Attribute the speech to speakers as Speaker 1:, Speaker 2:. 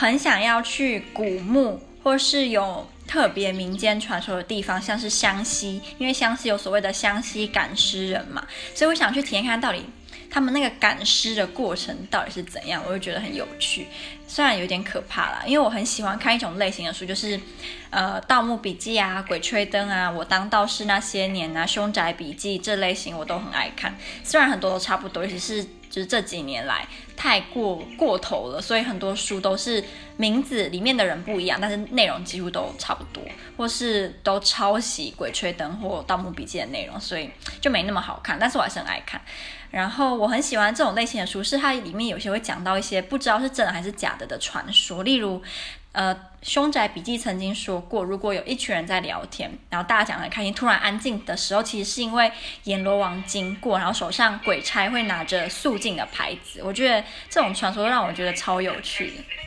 Speaker 1: 很想要去古墓，或是有特别民间传说的地方，像是湘西，因为湘西有所谓的湘西赶尸人嘛，所以我想去体验看到底他们那个赶尸的过程到底是怎样，我就觉得很有趣，虽然有点可怕啦，因为我很喜欢看一种类型的书，就是呃《盗墓笔记》啊、《鬼吹灯》啊、《我当道士那些年》啊、《凶宅笔记》这类型我都很爱看，虽然很多都差不多，尤其是。就是这几年来太过过头了，所以很多书都是名字里面的人不一样，但是内容几乎都差不多，或是 都抄袭《鬼吹灯》或《盗墓笔记》的内容，所以就没那么好看。但是我还是很爱看。然后我很喜欢这种类型的书，是它里面有些会讲到一些不知道是真的还是假的的传说，例如。呃，《凶宅笔记》曾经说过，如果有一群人在聊天，然后大家讲得很开心，突然安静的时候，其实是因为阎罗王经过，然后手上鬼差会拿着肃静的牌子。我觉得这种传说让我觉得超有趣的。